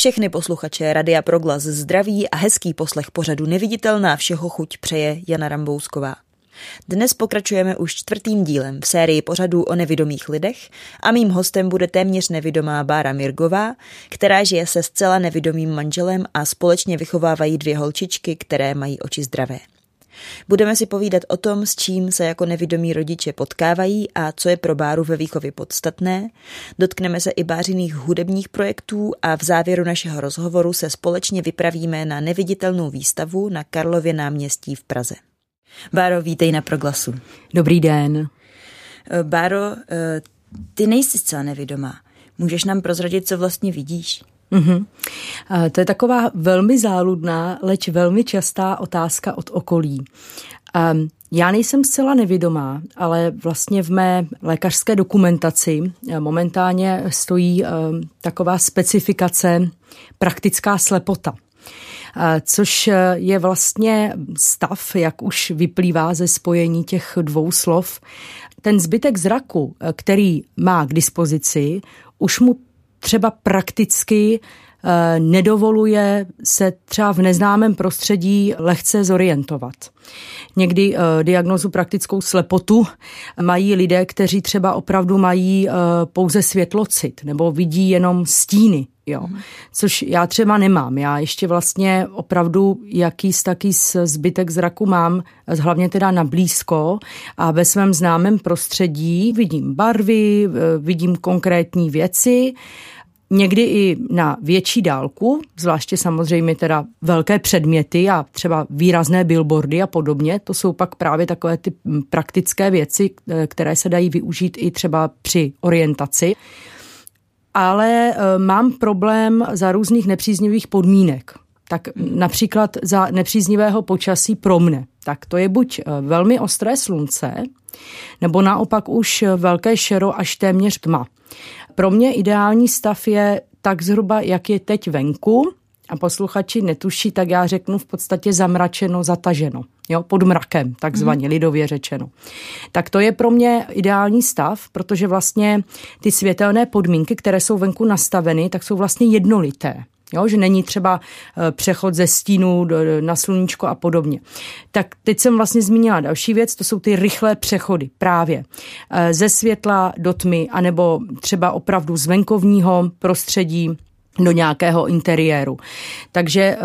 Všechny posluchače Radia Proglas zdraví a hezký poslech pořadu Neviditelná všeho chuť přeje Jana Rambousková. Dnes pokračujeme už čtvrtým dílem v sérii pořadů o nevidomých lidech a mým hostem bude téměř nevidomá Bára Mirgová, která žije se zcela nevidomým manželem a společně vychovávají dvě holčičky, které mají oči zdravé. Budeme si povídat o tom, s čím se jako nevidomí rodiče potkávají a co je pro Báru ve výchově podstatné. Dotkneme se i bářiných hudebních projektů a v závěru našeho rozhovoru se společně vypravíme na neviditelnou výstavu na Karlově náměstí v Praze. Báro, vítej na Proglasu. Dobrý den. Báro, ty nejsi zcela nevidomá. Můžeš nám prozradit, co vlastně vidíš? Mm-hmm. To je taková velmi záludná, leč velmi častá otázka od okolí. Já nejsem zcela nevědomá, ale vlastně v mé lékařské dokumentaci eh, momentálně stojí eh, taková specifikace praktická slepota eh, což je vlastně stav, jak už vyplývá ze spojení těch dvou slov. Ten zbytek zraku, který má k dispozici, už mu třeba prakticky eh, nedovoluje se třeba v neznámém prostředí lehce zorientovat. Někdy uh, diagnozu praktickou slepotu mají lidé, kteří třeba opravdu mají uh, pouze světlocit nebo vidí jenom stíny. Jo. Mhm. Což já třeba nemám. Já ještě vlastně opravdu jakýs taký zbytek zraku mám, hlavně teda na blízko a ve svém známém prostředí vidím barvy, vidím konkrétní věci, někdy i na větší dálku, zvláště samozřejmě teda velké předměty a třeba výrazné billboardy a podobně. To jsou pak právě takové ty praktické věci, e, které se dají využít i třeba při orientaci. Ale e, mám problém za různých nepříznivých podmínek. Tak například za nepříznivého počasí pro mne. Tak to je buď e, velmi ostré slunce, nebo naopak už velké šero až téměř tma. Pro mě ideální stav je tak zhruba, jak je teď venku, a posluchači netuší, tak já řeknu v podstatě zamračeno, zataženo, jo, pod mrakem, takzvaně mm. lidově řečeno. Tak to je pro mě ideální stav, protože vlastně ty světelné podmínky, které jsou venku nastaveny, tak jsou vlastně jednolité. Jo, že není třeba eh, přechod ze stínu na sluníčko a podobně. Tak teď jsem vlastně zmínila další věc, to jsou ty rychlé přechody právě eh, ze světla do tmy, anebo třeba opravdu z venkovního prostředí do nějakého interiéru. Takže eh,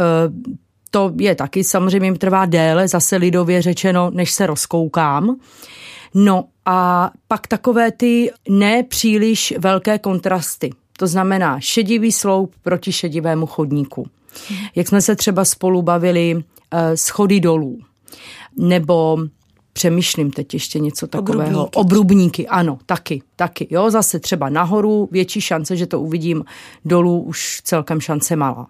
to je taky samozřejmě trvá déle, zase lidově řečeno, než se rozkoukám. No a pak takové ty nepříliš velké kontrasty. To znamená šedivý sloup proti šedivému chodníku. Jak jsme se třeba spolu bavili, eh, schody dolů. Nebo přemýšlím teď ještě něco takového. Obrubníky. Obrubníky, ano, taky, taky. Jo, zase třeba nahoru větší šance, že to uvidím, dolů už celkem šance malá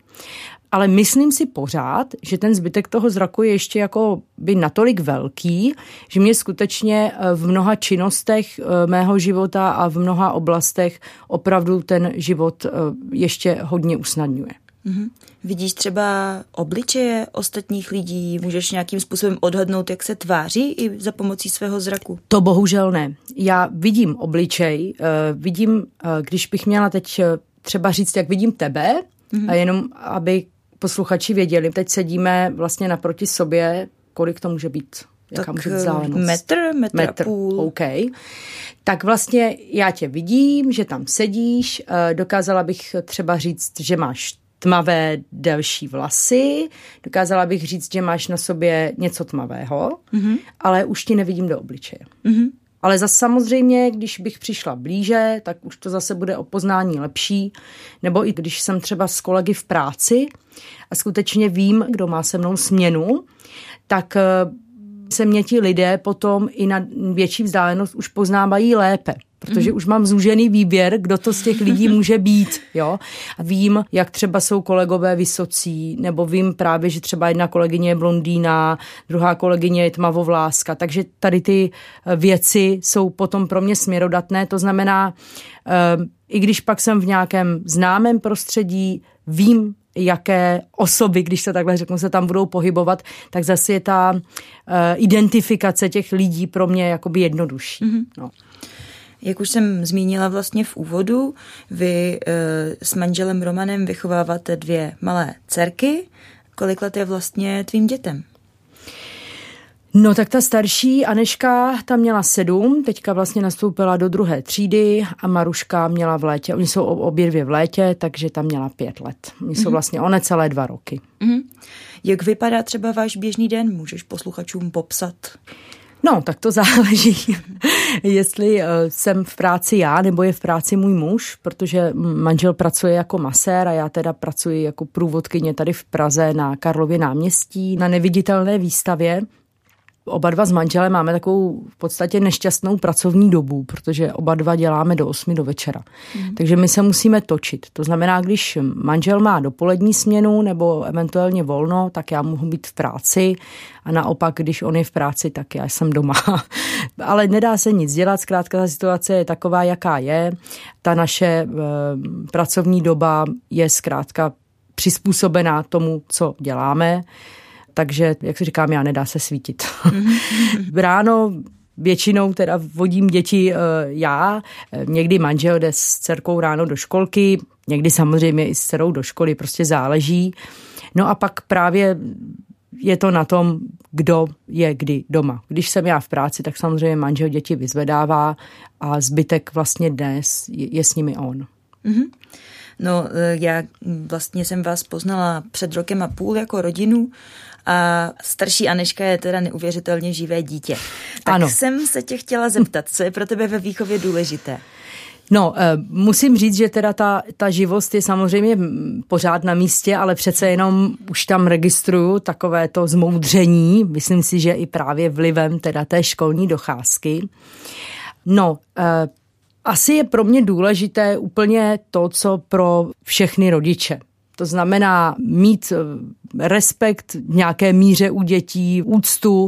ale myslím si pořád, že ten zbytek toho zraku je ještě jako by natolik velký, že mě skutečně eh, v mnoha činnostech eh, mého života a v mnoha oblastech opravdu ten život eh, ještě hodně usnadňuje. Mm-hmm. Vidíš třeba obličeje ostatních lidí? Můžeš nějakým způsobem odhadnout, jak se tváří i za pomocí svého zraku? To bohužel ne. Já vidím obličej, vidím, když bych měla teď třeba říct, jak vidím tebe, mm-hmm. a jenom aby posluchači věděli, teď sedíme vlastně naproti sobě, kolik to může být? Jaká tak může být vzdálenost? Metr, metr, metr a půl. OK. Tak vlastně já tě vidím, že tam sedíš, eh, dokázala bych třeba říct, že máš tmavé delší vlasy, dokázala bych říct, že máš na sobě něco tmavého, mm-hmm. ale už ti nevidím do obličeje. Mm-hmm. Ale zase samozřejmě, když bych přišla blíže, tak už to zase bude o poznání lepší. Nebo i když jsem třeba s kolegy v práci a skutečně vím, kdo má se mnou směnu, tak eh, se mě ti lidé potom i na větší vzdálenost už poznávají lépe protože mm. už mám zúžený výběr, kdo to z těch lidí může být. Jo? A vím, jak třeba jsou kolegové vysocí, nebo vím právě, že třeba jedna kolegyně je blondýna, druhá kolegyně je tmavovláska, takže tady ty eh, věci jsou potom pro mě směrodatné, to znamená, eh, i když pak jsem v nějakém známém prostředí, vím, jaké osoby, když se takhle řeknu, se tam budou pohybovat, tak zase je ta uh, identifikace těch lidí pro mě jakoby jednodušší. Mm-hmm. No. Jak už jsem zmínila vlastně v úvodu, vy e, s manželem Romanem vychováváte dvě malé dcerky. Kolik let je vlastně tvým dětem? No tak ta starší Aneška tam měla sedm, teďka vlastně nastoupila do druhé třídy a Maruška měla v létě, oni jsou obě dvě v létě, takže tam měla pět let. Oni mm-hmm. jsou mhm. vlastně one celé dva roky. Mm-hmm. Jak vypadá třeba váš běžný den? Můžeš posluchačům popsat? No, tak to záleží, jestli eh, jsem v práci já, nebo je v práci můj muž, protože manžel pracuje jako masér a já teda pracuji jako průvodkyně tady v Praze na Karlově náměstí na neviditelné výstavě, Oba dva s manželem máme takovou v podstatě nešťastnou pracovní dobu, protože oba dva děláme do 8 do večera. Mm. Takže my se musíme točit. To znamená, když manžel má dopolední směnu nebo eventuálně volno, tak já mohu být v práci a naopak, když on je v práci, tak já jsem doma. Ale nedá se nic dělat, zkrátka ta situace je taková, jaká je. Ta naše e, pracovní doba je zkrátka přizpůsobená tomu, co děláme takže, jak si říkám, já nedá se svítit. Ráno Většinou teda vodím děti uh, já, někdy manžel jde s dcerkou ráno do školky, někdy samozřejmě i s dcerou do školy, prostě záleží. No a pak právě je to na tom, kdo je kdy doma. Když jsem já v práci, tak samozřejmě manžel děti vyzvedává a zbytek vlastně dnes je, je s nimi on. Mm-hmm. No, e, já vlastně jsem vás poznala před rokem a půl jako rodinu a starší Aneška je teda neuvěřitelně živé dítě. Tak ano. jsem se tě chtěla zeptat, co je pro tebe ve výchově důležité? No, eh, musím říct, že teda ta, ta živost je samozřejmě pořád na místě, ale přece jenom už tam registruju takové to zmoudření, myslím si, že i právě vlivem teda té školní docházky. No, eh, asi je pro mě důležité úplně to, co pro všechny rodiče. To znamená mít eh, respekt nějaké míře u dětí, úctu.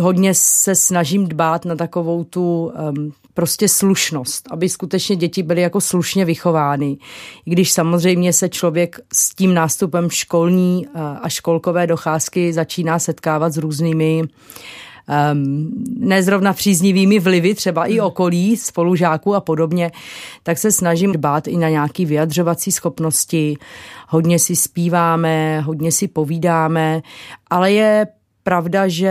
Hodně se snažím dbát na takovou tu um, prostě slušnost, aby skutečně děti byly jako slušně vychovány. I když samozřejmě se člověk s tím nástupem školní eh, a školkové docházky začíná setkávat s různými um, nezrovna příznivými vlivy, třeba i hmm. okolí, spolužáků a podobně, tak se snažím dbát i na nějaké vyjadřovací schopnosti. Hodně si zpíváme, hodně si povídáme, ale je pravda, že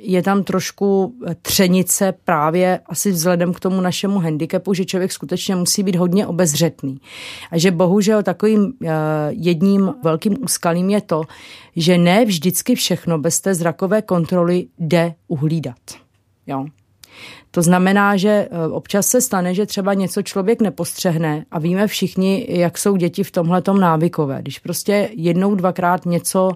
je tam trošku třenice právě asi vzhledem k tomu našemu handicapu, že člověk skutečně musí být hodně obezřetný. A že bohužel takovým eh, jedním velkým úskalím je to, že ne vždycky všechno bez té zrakové kontroly jde uhlídat. Jo? To znamená, že e, občas se stane, že třeba něco člověk nepostřehne a víme všichni, jak jsou děti v tomhle návykové. Když prostě jednou, dvakrát něco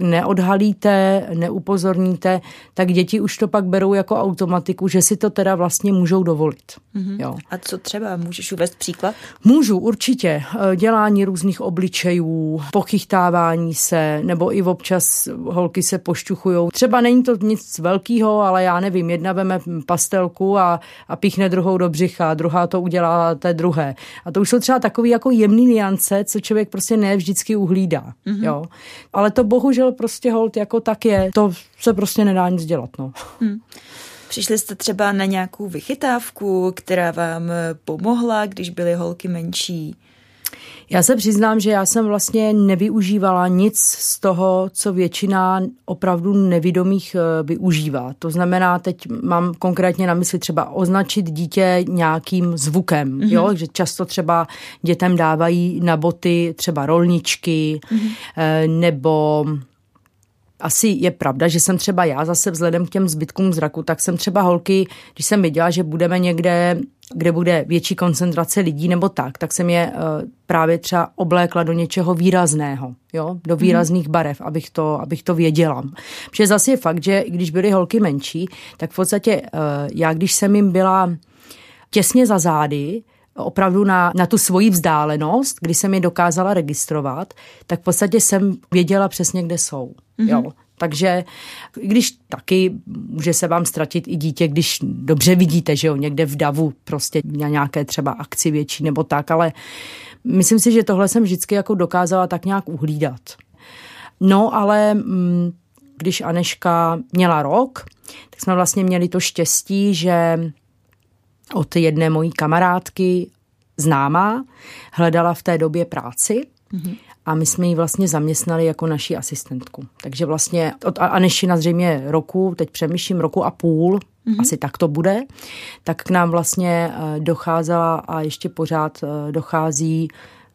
neodhalíte, neupozorníte, tak děti už to pak berou jako automatiku, že si to teda vlastně můžou dovolit. Mm-hmm. Jo. A co třeba? Můžeš uvést příklad? Můžu, určitě. E, dělání různých obličejů, pochytávání se, nebo i občas holky se pošťuchujou. Třeba není to nic velkého, ale já nevím, jedna veme pastelku ruku a, a píchne druhou do břicha, druhá to udělá té druhé. A to už jsou třeba takový jako jemný niance, co člověk prostě ne vždycky uhlídá. Mm-hmm. Jo. Ale to bohužel prostě hold jako tak je. To se prostě nedá nic dělat. No. Mm. Přišli jste třeba na nějakou vychytávku, která vám pomohla, když byly holky menší? Já se přiznám, že já jsem vlastně nevyužívala nic z toho, co většina opravdu nevědomých eh, využívá. To znamená, teď mám konkrétně na mysli třeba označit dítě nějakým zvukem, mm-hmm. jo? že často třeba dětem dávají na boty třeba rolničky mm-hmm. nebo asi je pravda, že jsem třeba já zase vzhledem k těm zbytkům zraku, tak jsem třeba holky, když jsem viděla, že budeme někde, kde bude větší koncentrace lidí nebo tak, tak jsem je uh, právě třeba oblékla do něčeho výrazného, jo, do výrazných mm. barev, abych to, abych to věděla. Protože zase je fakt, že když byly holky menší, tak v podstatě uh, já, když jsem jim byla těsně za zády, opravdu na, na tu svoji vzdálenost, kdy jsem je dokázala registrovat, tak v podstatě jsem věděla přesně, kde jsou. Mm-hmm. Jo. Takže když taky může se vám ztratit i dítě, když dobře vidíte, že jo, někde v davu prostě na nějaké třeba akci větší nebo tak, ale myslím si, že tohle jsem vždycky jako dokázala tak nějak uhlídat. No, ale mm, když Aneška měla rok, tak jsme vlastně měli to štěstí, že od jedné mojí kamarádky známá, hledala v té době práci mm-hmm. A my jsme ji vlastně zaměstnali jako naši asistentku. Takže vlastně od Anešina zřejmě roku, teď přemýšlím roku a půl, mm-hmm. asi tak to bude, tak k nám vlastně eh, docházela a ještě pořád eh, dochází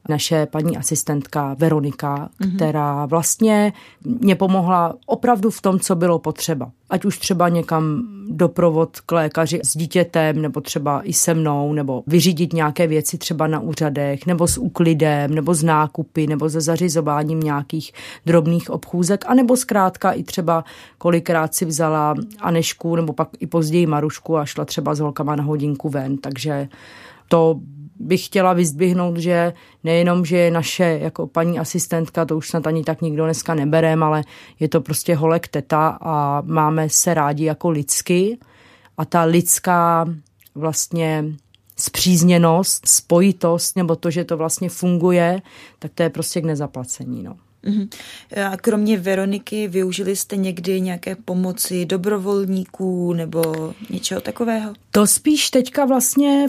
naše paní asistentka Veronika, mm-hmm. která vlastně mě pomohla opravdu v tom, co bylo potřeba. Ať už třeba někam doprovod k lékaři s dítětem, nebo třeba i se mnou, nebo vyřídit nějaké věci třeba na úřadech, nebo s úklidem, nebo s nákupy, nebo se zařizováním nějakých drobných obchůzek, anebo zkrátka i třeba kolikrát si vzala Anešku, nebo pak i později Marušku a šla třeba s holkama na hodinku ven, takže to bych chtěla vyzdvihnout, že nejenom, že je naše jako paní asistentka, to už snad ani tak nikdo dneska neberem, ale je to prostě holek teta a máme se rádi jako lidsky a ta lidská vlastně zpřízněnost, spojitost, nebo to, že to vlastně funguje, tak to je prostě k nezaplacení. No. Mhm. A kromě Veroniky využili jste někdy nějaké pomoci dobrovolníků nebo něčeho takového? To spíš teďka vlastně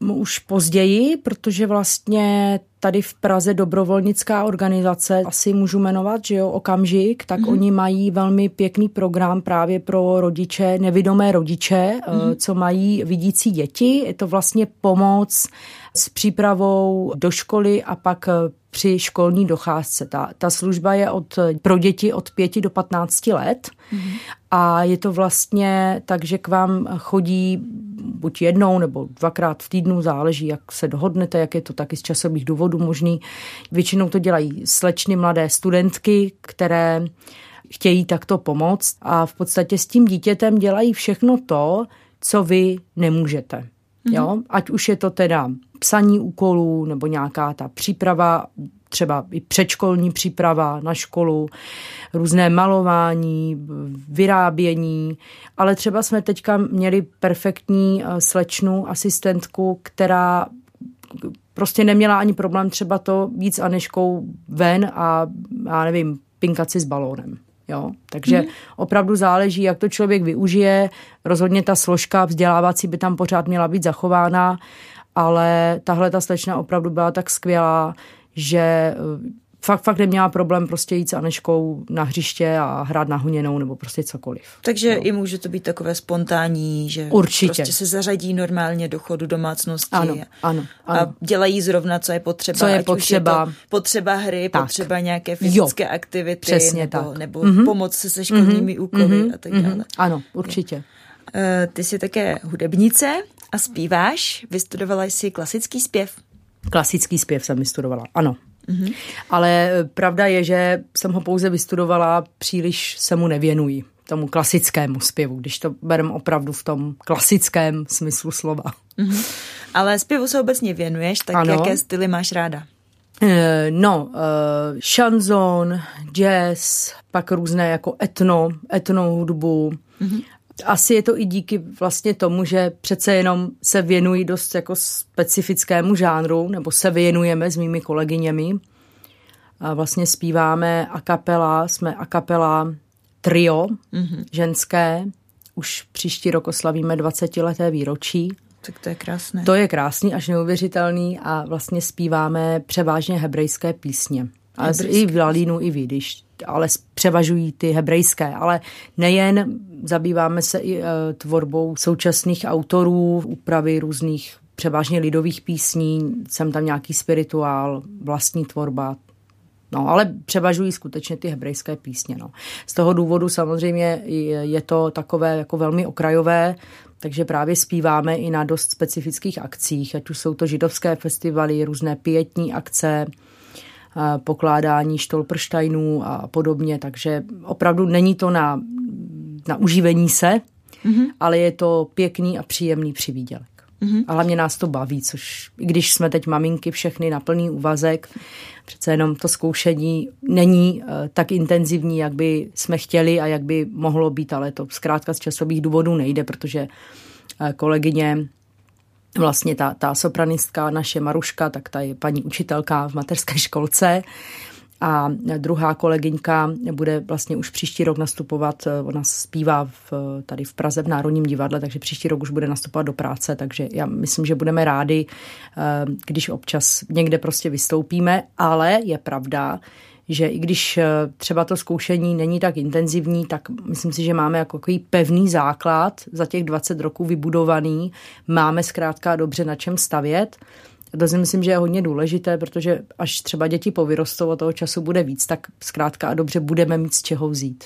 už později, protože vlastně tady v Praze dobrovolnická organizace, asi můžu jmenovat, že jo, okamžik, tak mm-hmm. oni mají velmi pěkný program právě pro rodiče, nevidomé rodiče, mm-hmm. co mají vidící děti. Je to vlastně pomoc s přípravou do školy a pak eh, při školní docházce. Ta, ta služba je od, pro děti od 5 do 15 let mm-hmm. a je to vlastně tak, že k vám chodí buď jednou nebo dvakrát v týdnu, záleží, jak se dohodnete, jak je to taky z časových důvodů možný. Většinou to dělají slečny mladé studentky, které chtějí takto pomoct a v podstatě s tím dítětem dělají všechno to, co vy nemůžete. Mm-hmm. Jo? Ať už je to teda psaní úkolů nebo nějaká ta příprava, třeba i předškolní příprava na školu, různé malování, vyrábění, ale třeba jsme teďka měli perfektní eh, slečnu, asistentku, která prostě neměla ani problém třeba to víc Aneškou ven a já nevím, pinkat si s balónem. Jo? Takže hmm. opravdu záleží, jak to člověk využije. Rozhodně ta složka vzdělávací by tam pořád měla být zachována, ale tahle ta slečna opravdu byla tak skvělá, že fakt, fakt neměla problém prostě jít s Aneškou na hřiště a hrát na honěnou nebo prostě cokoliv. Takže no. i může to být takové spontánní, že Určitě. prostě se zařadí normálně do chodu domácnosti ano, ano, ano. a dělají zrovna, co je potřeba. Co je ať potřeba. Už je to potřeba hry, tak. potřeba nějaké fyzické jo, aktivity přesně nebo, tak. nebo mm-hmm. pomoc se se školními mm-hmm. úkoly mm-hmm. a tak dále. Mm-hmm. Ano, určitě. Uh, ty jsi také hudebnice a zpíváš. Vystudovala jsi klasický zpěv. Klasický zpěv jsem vystudovala, ano. Mm-hmm. Ale eh, pravda je, že jsem ho pouze vystudovala, příliš se mu nevěnuji, tomu klasickému zpěvu, když to berem opravdu v tom klasickém smyslu slova. Mm-hmm. Ale zpěvu se obecně věnuješ, tak ano. jaké styly máš ráda? Eh, no, uh, šanzon, jazz, pak různé jako etno, etno hudbu, mm-hmm asi je to i díky vlastně tomu, že přece jenom se věnují dost jako specifickému žánru, nebo se věnujeme s mými kolegyněmi. A vlastně zpíváme a kapela, jsme a kapela trio mm-hmm. ženské. Už příští rok oslavíme 20 leté výročí. Tak to je krásné. To je krásný, až neuvěřitelný a vlastně zpíváme převážně hebrejské písně. A i v Lalínu, i v Jidiš ale převažují ty hebrejské. Ale nejen zabýváme se i e, tvorbou současných autorů, úpravy různých převážně lidových písní, jsem tam nějaký spirituál, vlastní tvorba, No, ale převažují skutečně ty hebrejské písně. No. Z toho důvodu samozřejmě je to takové jako velmi okrajové, takže právě zpíváme i na dost specifických akcích, ať už jsou to židovské festivaly, různé pětní akce, pokládání štolprštajnů a podobně, takže opravdu není to na, na uživení se, mm-hmm. ale je to pěkný a příjemný přivídělek. Mm-hmm. A hlavně nás to baví, což i když jsme teď maminky všechny na plný úvazek, přece jenom to zkoušení není uh, tak intenzivní, jak by jsme chtěli a jak by mohlo být, ale to zkrátka z časových důvodů nejde, protože uh, kolegyně vlastně ta, ta sopranistka, naše Maruška, tak ta je paní učitelka v mateřské školce. A druhá kolegyňka bude vlastně už příští rok nastupovat, ona zpívá v, tady v Praze v Národním divadle, takže příští rok už bude nastupovat do práce, takže já myslím, že budeme rádi, když občas někde prostě vystoupíme, ale je pravda, že i když eh, třeba to zkoušení není tak intenzivní, tak myslím si, že máme jako takový pevný základ za těch 20 roků vybudovaný, máme zkrátka dobře na čem stavět. To si myslím, že je hodně důležité, protože až třeba děti povyrostou a toho času bude víc, tak zkrátka a dobře budeme mít z čeho vzít.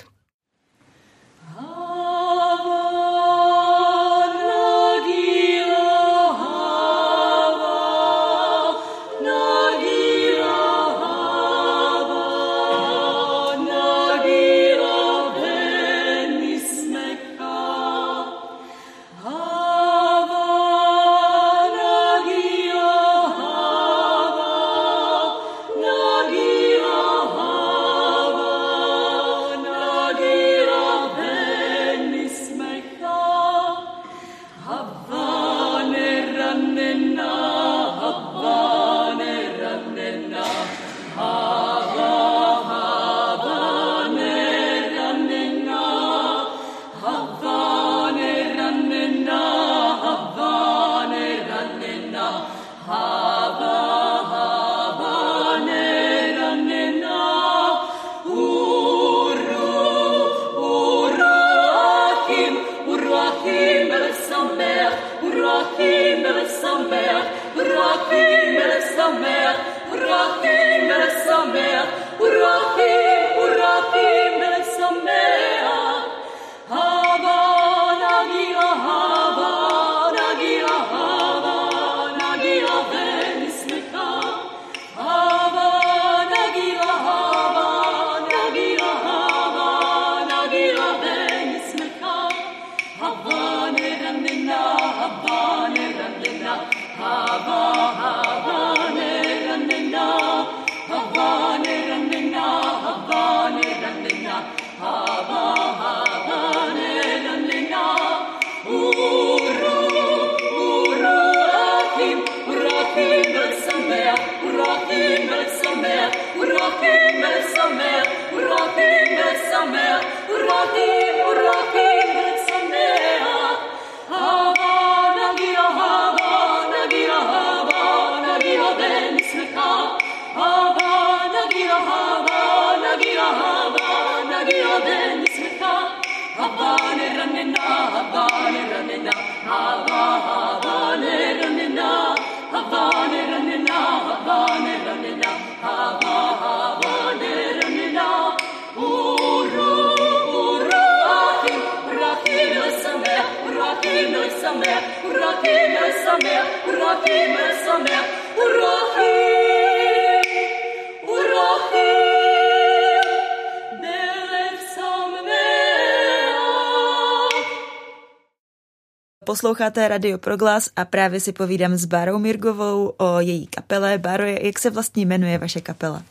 Posloucháte Radio Proglas a právě si povídám s Bárou Mirgovou o její kapele. Báro, jak se vlastně jmenuje vaše kapela?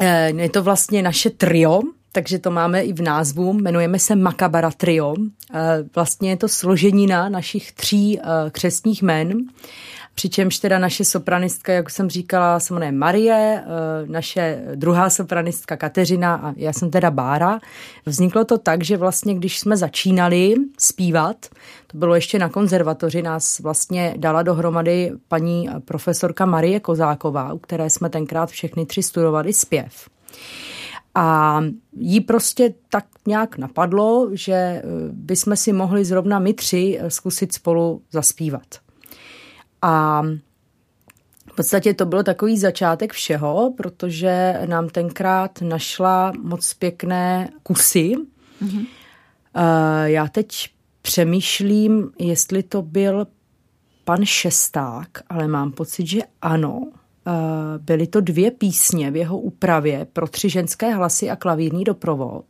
Eh, je to vlastně naše trio, takže to máme i v názvu. Jmenujeme se Makabara Trio. Eh, vlastně je to složenina našich tří eh, křestních jmen. Přičemž teda naše sopranistka, jak jsem říkala, se jmenuje Marie, eh, naše druhá sopranistka Kateřina a já jsem teda Bára. Vzniklo to tak, že vlastně když jsme začínali zpívat, to bylo ještě na konzervatoři, nás vlastně dala dohromady paní profesorka Marie Kozáková, u které jsme tenkrát všechny tři studovali zpěv. A jí prostě tak nějak napadlo, že eh, bychom si mohli zrovna my tři eh, zkusit spolu zaspívat. A v podstatě to byl takový začátek všeho, protože nám tenkrát našla moc pěkné kusy. Mm-hmm. Já teď přemýšlím, jestli to byl pan Šesták, ale mám pocit, že ano. Byly to dvě písně v jeho úpravě pro tři ženské hlasy a klavírní doprovod.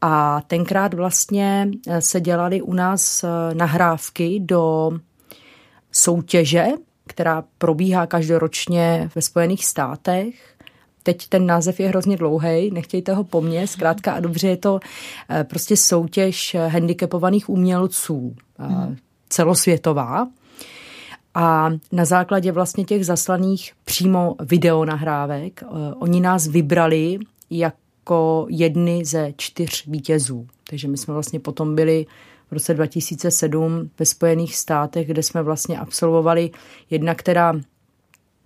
A tenkrát vlastně e, se dělaly u nás nahrávky do soutěže, která probíhá každoročně ve Spojených státech. Teď ten název je hrozně dlouhý, nechtějte ho po mně, zkrátka a dobře je to eh, prostě soutěž handicapovaných umělců, mm. celosvětová. A na základě vlastně těch zaslaných přímo videonahrávek, uh, oni nás vybrali jako jedny ze čtyř vítězů. Takže my jsme vlastně potom byli v roce 2007 ve Spojených státech, kde jsme vlastně absolvovali jedna, která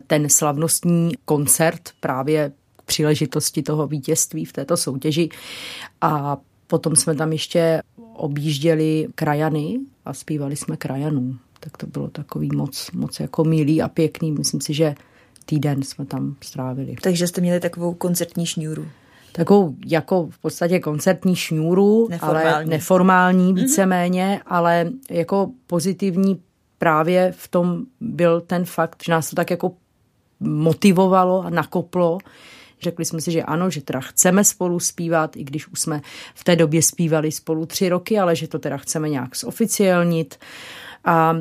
ten slavnostní koncert právě k příležitosti toho vítězství v této soutěži. A potom jsme tam ještě objížděli krajany a zpívali jsme krajanů. Tak to bylo takový moc, moc jako milý a pěkný. Myslím si, že týden jsme tam strávili. Takže jste měli takovou koncertní šňůru takovou jako v podstatě koncertní šňůru, neformální. ale neformální mhm. víceméně, mm-hmm. ale jako pozitivní právě v tom byl ten fakt, že nás to tak jako motivovalo a nakoplo. Řekli jsme si, že ano, že teda chceme spolu zpívat, i když už jsme v té době zpívali spolu tři roky, ale že to teda chceme nějak zoficiálnit. A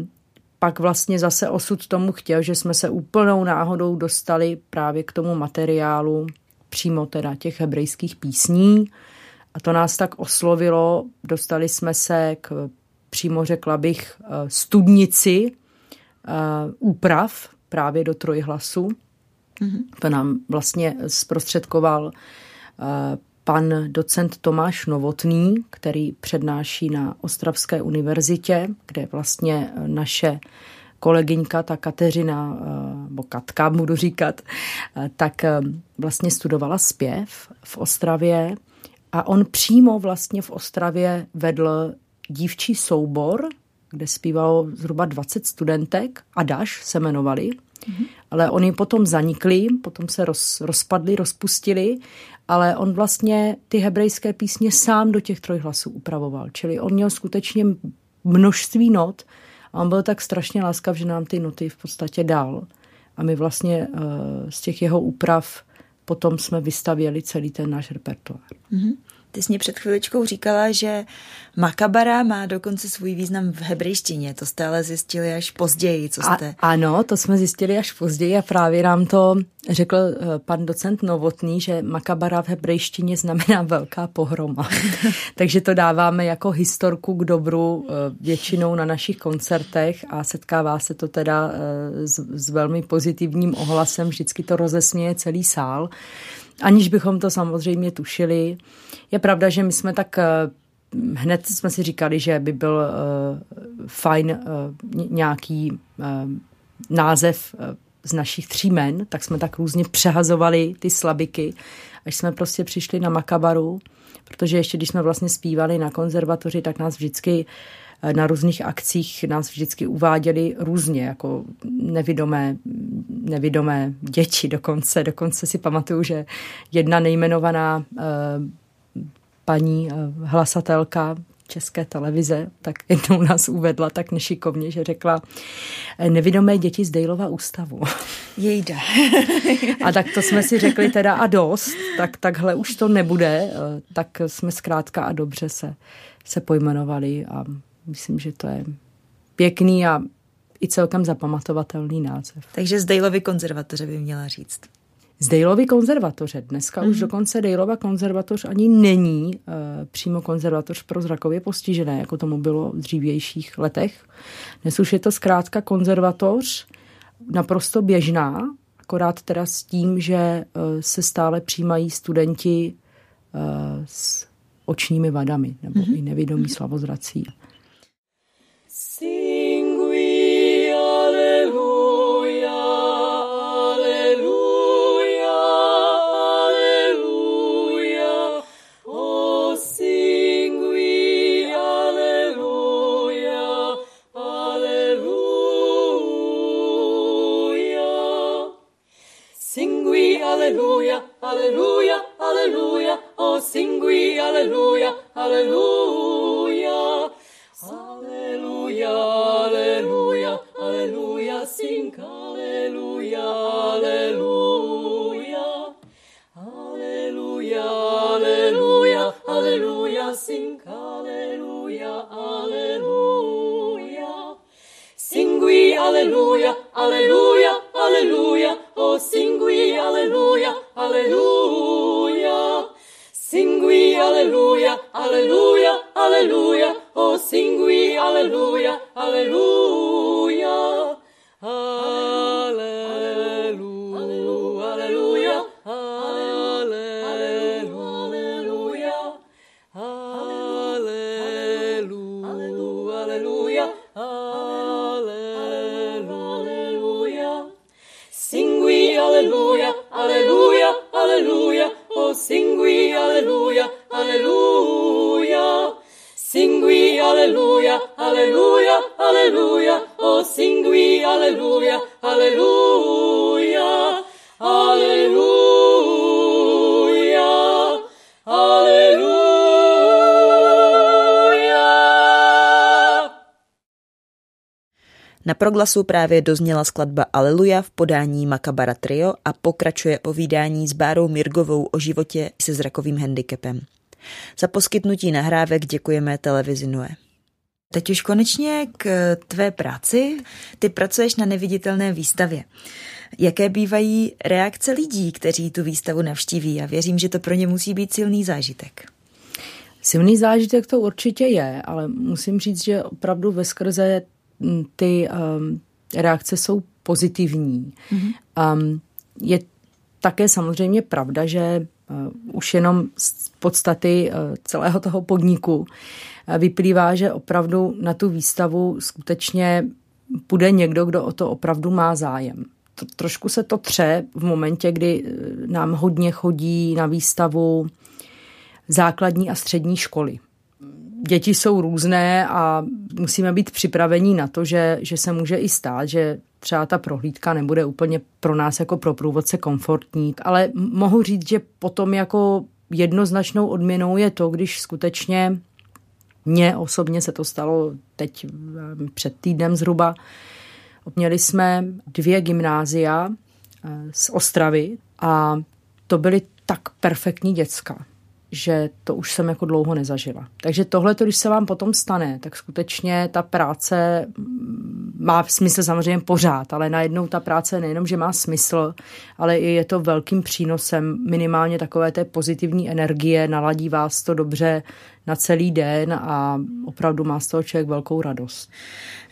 pak vlastně zase osud tomu chtěl, že jsme se úplnou náhodou dostali právě k tomu materiálu přímo teda těch hebrejských písní. A to nás tak oslovilo, dostali jsme se k, přímo řekla bych, eh, studnici eh, úprav právě do trojhlasu. Mm-hmm. To nám vlastně zprostředkoval eh, pan docent Tomáš Novotný, který přednáší na Ostravské univerzitě, kde vlastně naše kolegyňka, ta Kateřina, nebo Katka budu říkat, tak vlastně studovala zpěv v Ostravě a on přímo vlastně v Ostravě vedl dívčí soubor, kde zpívalo zhruba 20 studentek, a Daš se jmenovali, mm-hmm. ale oni potom zanikli, potom se roz, rozpadli, rozpustili, ale on vlastně ty hebrejské písně sám do těch trojhlasů upravoval, čili on měl skutečně množství not a on byl tak strašně láskav, že nám ty noty v podstatě dal. A my vlastně uh, z těch jeho úprav potom jsme vystavěli celý ten náš repertoár. Mm-hmm. Ty jsi mě před chviličkou říkala, že makabara má dokonce svůj význam v hebrejštině. To jste ale zjistili až později, co jste... A, ano, to jsme zjistili až později a právě nám to řekl eh, pan docent Novotný, že makabara v hebrejštině znamená velká pohroma. Takže to dáváme jako historku k dobru eh, většinou na našich koncertech a setkává se to teda eh, s, s velmi pozitivním ohlasem. Vždycky to rozesměje celý sál aniž bychom to samozřejmě tušili. Je pravda, že my jsme tak eh, hned jsme si říkali, že by byl uh, fajn uh, nějaký uh, název uh, z našich tří men, tak jsme tak různě přehazovali ty slabiky, až jsme prostě přišli na Makabaru, protože ještě když jsme vlastně zpívali na konzervatoři, tak nás vždycky na různých akcích nás vždycky uváděli různě, jako nevidomé, nevidomé děti dokonce. Dokonce si pamatuju, že jedna nejmenovaná eh, paní eh, hlasatelka české televize, tak jednou nás uvedla tak nešikovně, že řekla eh, nevidomé děti z Dejlova ústavu. Jejda. a tak to jsme si řekli teda a dost, tak takhle už to nebude, tak jsme zkrátka a dobře se, se pojmenovali a myslím, že to je pěkný a i celkem zapamatovatelný název. Takže z Dejlovy konzervatoře by měla říct. Z Dejlovy konzervatoře. Dneska mm-hmm. už mhm. dokonce Dejlova konzervatoř ani není uh, přímo konzervatoř pro zrakově postižené, jako tomu bylo v dřívějších letech. Dnes už je to zkrátka konzervatoř naprosto běžná, akorát teda s tím, že uh, se stále přijímají studenti uh, s očními vadami nebo mm-hmm. i nevědomí mhm. slavozrací. Proglasu právě dozněla skladba Aleluja v podání Makabara Trio a pokračuje povídání s Bárou Mirgovou o životě se zrakovým handicapem. Za poskytnutí nahrávek děkujeme televizi Noe. Teď už konečně k tvé práci. Ty pracuješ na neviditelné výstavě. Jaké bývají reakce lidí, kteří tu výstavu navštíví? A věřím, že to pro ně musí být silný zážitek. Silný zážitek to určitě je, ale musím říct, že opravdu ve skrze ty um, reakce jsou pozitivní. Mm-hmm. Um, je také samozřejmě pravda, že uh, už jenom z podstaty uh, celého toho podniku uh, vyplývá, že opravdu na tu výstavu skutečně půjde někdo, kdo o to opravdu má zájem. To, trošku se to tře v momentě, kdy uh, nám hodně chodí na výstavu základní a střední školy děti jsou různé a musíme být připravení na to, že, že se může i stát, že třeba ta prohlídka nebude úplně pro nás jako pro průvodce komfortní, ale mohu říct, že potom jako jednoznačnou odměnou je to, když skutečně mně osobně se to stalo teď před týdnem zhruba. Měli jsme dvě gymnázia eh, z Ostravy a to byly tak perfektní děcka že to už jsem jako dlouho nezažila. Takže tohle, když se vám potom stane, tak skutečně ta práce má smysl samozřejmě pořád, ale najednou ta práce nejenom, že má smysl, ale je to velkým přínosem minimálně takové té pozitivní energie, naladí vás to dobře na celý den a opravdu má z toho člověk velkou radost.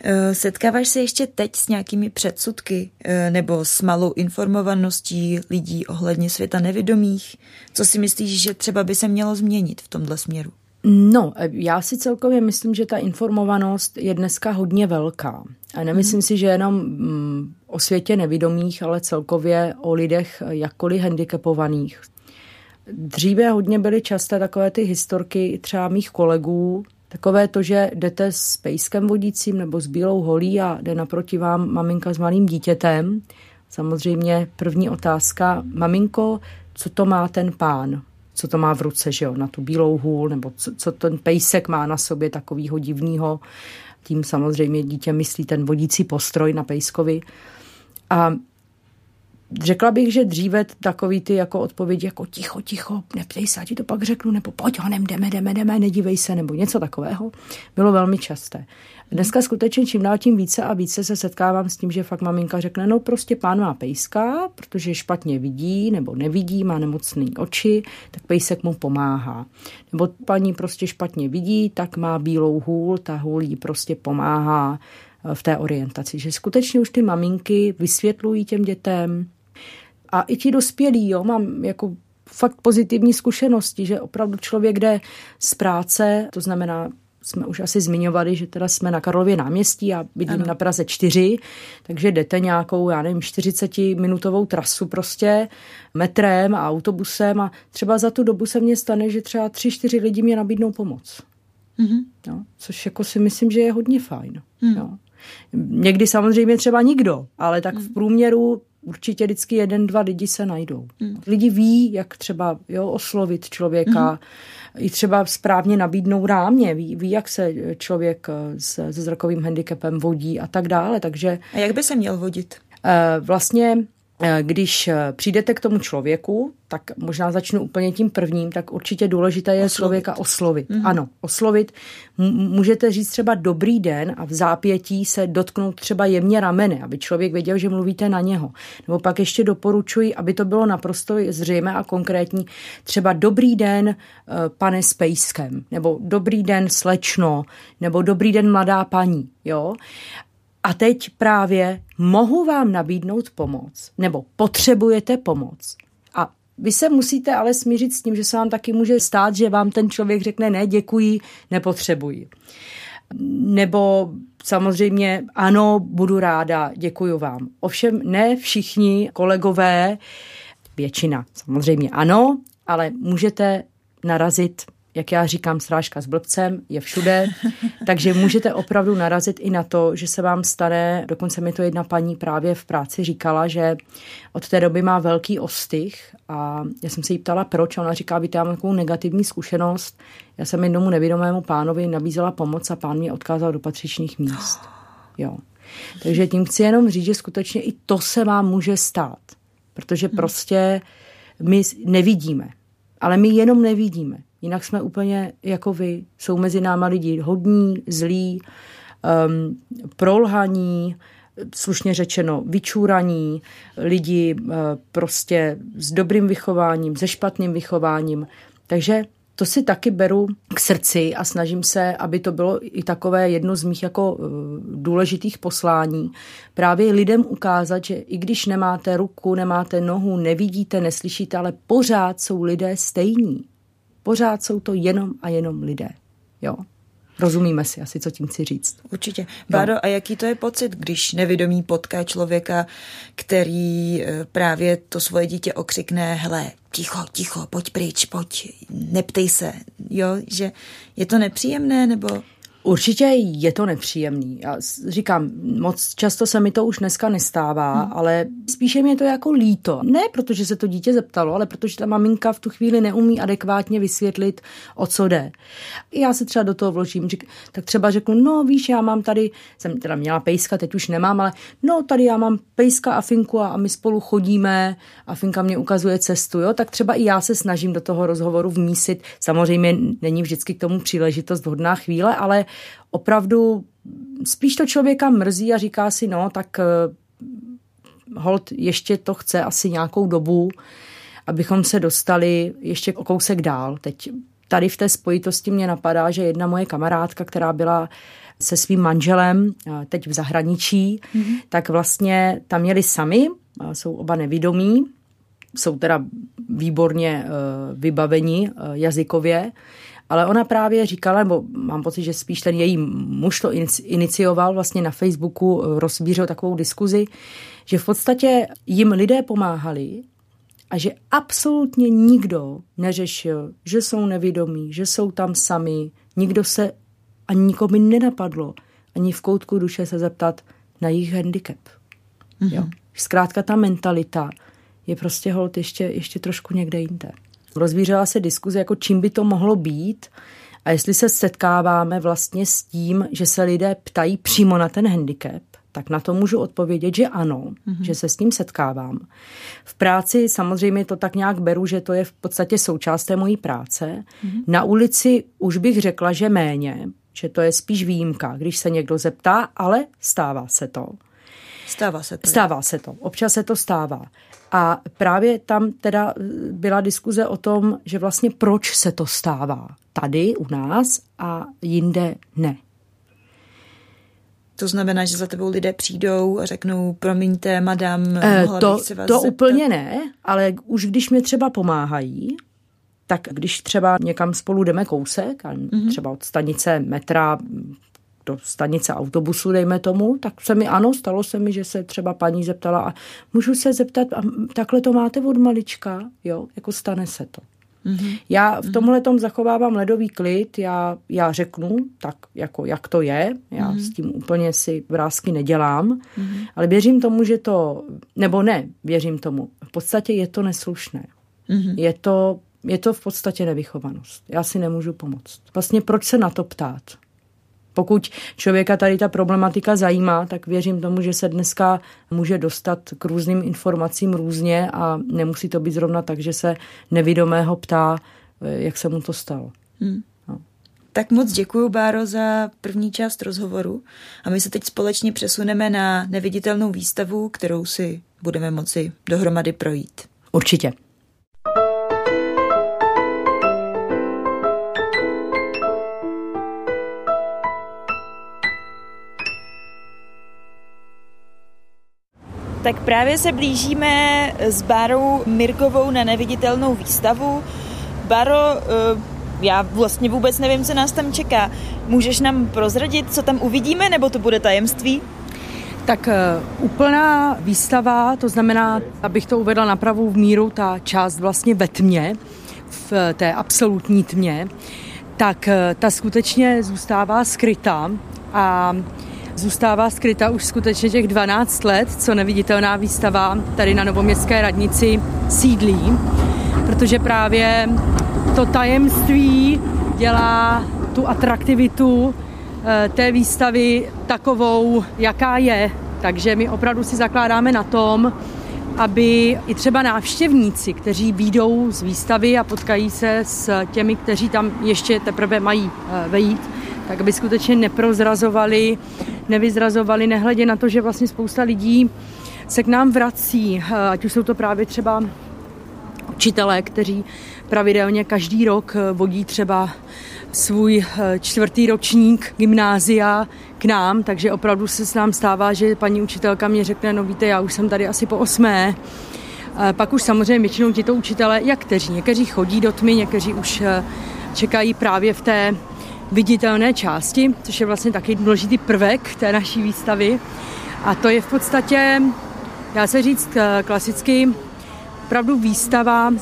Eh, setkáváš se ještě teď s nějakými předsudky eh, nebo s malou informovaností lidí ohledně světa nevědomých? Co si myslíš, že třeba by se mělo změnit v tomhle směru? No, já si celkově myslím, že ta informovanost je dneska hodně velká. A nemyslím mm. si, že jenom mm, o světě nevidomých, ale celkově o lidech jakkoliv handicapovaných. Dříve hodně byly časté takové ty historky třeba mých kolegů, takové to, že jdete s pejskem vodícím nebo s bílou holí a jde naproti vám maminka s malým dítětem. Samozřejmě první otázka, maminko, co to má ten pán? Co to má v ruce, že jo, na tu bílou hůl, nebo co, co ten pejsek má na sobě takového divného. Tím samozřejmě dítě myslí ten vodící postroj na pejskovi. A Řekla bych, že dříve takový ty jako odpovědi jako ticho, ticho, neptej se, ti to pak řeknu, nebo pojď honem, jdeme, jdeme, jdeme, nedívej se, nebo něco takového, bylo velmi časté. Dneska skutečně čím dál tím více a více se setkávám s tím, že fakt maminka řekne, no prostě pán má pejska, protože špatně vidí nebo nevidí, má nemocný oči, tak pejsek mu pomáhá. Nebo paní prostě špatně vidí, tak má bílou hůl, ta hůl jí prostě pomáhá eh, v té orientaci. Že skutečně už ty maminky vysvětlují těm dětem, a i ti dospělí, jo, mám jako fakt pozitivní zkušenosti, že opravdu člověk jde z práce, to znamená, jsme už asi zmiňovali, že teda jsme na Karlově náměstí a bydlím ano. na Praze 4, takže jdete nějakou, já nevím, 40-minutovou trasu prostě metrem a autobusem a třeba za tu dobu se mně stane, že třeba tři, čtyři lidi mě nabídnou pomoc. Mm-hmm. Jo, což jako si myslím, že je hodně fajn. Mm. Jo. Někdy samozřejmě třeba nikdo, ale tak v mm. průměru určitě vždycky jeden, dva lidi se najdou. Mm. Lidi ví, jak třeba jo, oslovit člověka, mm. i třeba správně nabídnou rámě, ví, ví jak se člověk se, se zrakovým handicapem vodí a tak dále. Takže, a jak by se měl vodit? Vlastně Eh, když eh, přijdete k tomu člověku, tak možná začnu úplně tím prvním, tak určitě důležité je oslovit. člověka oslovit. Mm-hmm. Ano, oslovit. můžete říct třeba dobrý den a v zápětí se dotknout třeba jemně ramene, aby člověk věděl, že mluvíte na něho. Nebo pak ještě doporučuji, aby to bylo naprosto zřejmé a konkrétní. Třeba dobrý den, eh, pane s pejskem, nebo dobrý den, slečno, nebo dobrý den, mladá paní. Jo? A teď právě mohu vám nabídnout pomoc, nebo potřebujete pomoc. A vy se musíte ale smířit s tím, že se vám taky může stát, že vám ten člověk řekne ne, děkuji, nepotřebuji. Nebo samozřejmě ano, budu ráda, děkuji vám. Ovšem ne všichni kolegové, většina samozřejmě ano, ale můžete narazit jak já říkám, srážka s blbcem je všude, takže můžete opravdu narazit i na to, že se vám stane, dokonce mi to jedna paní právě v práci říkala, že od té doby má velký ostych a já jsem se jí ptala, proč a ona říká, víte, já mám takovou negativní zkušenost, já jsem jednomu nevědomému pánovi nabízela pomoc a pán mě odkázal do patřičných míst. Jo. Takže tím chci jenom říct, že skutečně i to se vám může stát, protože hmm. prostě my nevidíme, ale my jenom nevidíme. Jinak jsme úplně jako vy. Jsou mezi náma lidi hodní, zlí, um, prolhaní, slušně řečeno vyčúraní, lidi uh, prostě s dobrým vychováním, se špatným vychováním. Takže to si taky beru k srdci a snažím se, aby to bylo i takové jedno z mých jako uh, důležitých poslání. Právě lidem ukázat, že i když nemáte ruku, nemáte nohu, nevidíte, neslyšíte, ale pořád jsou lidé stejní. Pořád jsou to jenom a jenom lidé. Jo. Rozumíme si asi, co tím chci říct. Určitě. Bádo, no. a jaký to je pocit, když nevědomí potká člověka, který eh, právě to svoje dítě okřikne, hele, ticho, ticho, pojď pryč, pojď, neptej se, jo, že je to nepříjemné, nebo... Určitě je to nepříjemný. Já říkám, moc často se mi to už dneska nestává, hmm. ale spíše mi je to jako líto. Ne protože se to dítě zeptalo, ale protože ta maminka v tu chvíli neumí adekvátně vysvětlit, o co jde. Já se třeba do toho vložím, tak třeba řeknu, no víš, já mám tady, jsem teda měla pejska, teď už nemám, ale no tady já mám pejska a Finku a, a my spolu chodíme a Finka mě ukazuje cestu, jo, tak třeba i já se snažím do toho rozhovoru vmísit. Samozřejmě není vždycky k tomu příležitost vhodná chvíle, ale opravdu spíš to člověka mrzí a říká si, no, tak eh, hold ještě to chce asi nějakou dobu, abychom se dostali ještě o kousek dál. Teď tady v té spojitosti mě napadá, že jedna moje kamarádka, která byla se svým manželem eh, teď v zahraničí, mm-hmm. tak vlastně tam měli sami, jsou oba nevidomí, jsou teda výborně eh, vybaveni jazykově, ale ona právě říkala, nebo mám pocit, že spíš ten její muž to inicioval vlastně na Facebooku, eh, rozbířil takovou diskuzi, že v podstatě jim lidé pomáhali a že absolutně nikdo neřešil, že jsou nevědomí, že jsou tam sami, nikdo se ani nikomu nenapadlo ani v koutku duše se zeptat na jejich handicap. Mm-hmm. Jo. Zkrátka ta mentalita je prostě hold ještě, ještě trošku někde jinde. Rozvířela se diskuze, jako čím by to mohlo být a jestli se setkáváme vlastně s tím, že se lidé ptají přímo na ten handicap, tak na to můžu odpovědět, že ano, mm-hmm. že se s tím setkávám. V práci samozřejmě to tak nějak beru, že to je v podstatě součást té mojí práce. Mm-hmm. Na ulici už bych řekla, že méně, že to je spíš výjimka, když se někdo zeptá, ale stává se to. Stává se to. Stává se to. Občas se to stává. A právě tam teda byla diskuze o tom, že vlastně proč se to stává tady u nás a jinde ne. To znamená, že za tebou lidé přijdou a řeknou, promiňte, madam, eh, mohla to, bych se vás To zeptat? úplně ne, ale už když mi třeba pomáhají, tak když třeba někam spolu jdeme kousek, mm-hmm. třeba od stanice metra do stanice autobusu, dejme tomu, tak se mi, ano, stalo se mi, že se třeba paní zeptala a můžu se zeptat, a takhle to máte od malička, jo, jako stane se to. Mm-hmm. Já v mhm. tomhle tom zachovávám ledový klid, já, já řeknu, tak jako jak to je, já mm-hmm. s tím úplně si vrázky nedělám, mm-hmm. ale věřím tomu, že to, nebo ne, věřím tomu, v podstatě je to neslušné. Mm-hmm. Je to je to v podstatě nevychovanost. Já si nemůžu pomoct. Vlastně proč se na to ptát? Pokud člověka tady ta problematika zajímá, tak věřím tomu, že se dneska může dostat k různým informacím různě a nemusí to být zrovna tak, že se nevidomého ptá, eh, jak se mu to stalo. Hmm. No. Tak moc děkuji, Báro, za první část rozhovoru a my se teď společně přesuneme na neviditelnou výstavu, kterou si budeme moci dohromady projít. Určitě. Tak právě se blížíme s Bárou Mirgovou na neviditelnou výstavu. Baro, eh, já vlastně vůbec nevím, co nás tam čeká. Můžeš nám prozradit, co tam uvidíme, nebo to bude tajemství? Tak uh, úplná výstava, to znamená, abych to uvedla na pravou míru, ta část vlastně ve tmě, v té absolutní tmě, tak ta skutečně zůstává skrytá a zůstává skryta už skutečně těch 12 let, co neviditelná výstava tady na Novoměstské radnici sídlí, protože právě to tajemství dělá tu atraktivitu eh, té výstavy takovou, jaká je. Takže my opravdu si zakládáme na tom, aby i třeba návštěvníci, kteří výjdou z výstavy a potkají se s těmi, kteří tam ještě teprve mají eh, vejít, tak aby skutečně neprozrazovali, nevyzrazovali, nehledě na to, že vlastně spousta lidí se k nám vrací, eh, ať už jsou to právě třeba učitelé, kteří pravidelně každý rok eh, vodí třeba svůj eh, čtvrtý ročník gymnázia k nám, takže opravdu se s nám stává, že paní učitelka mě řekne, no víte, já už jsem tady asi po osmé, pak už samozřejmě většinou tito učitelé, jak kteří, někteří chodí do tmy, někteří už čekají právě v té viditelné části, což je vlastně taky důležitý prvek té naší výstavy. A to je v podstatě, dá se říct eh, klasicky, opravdu výstava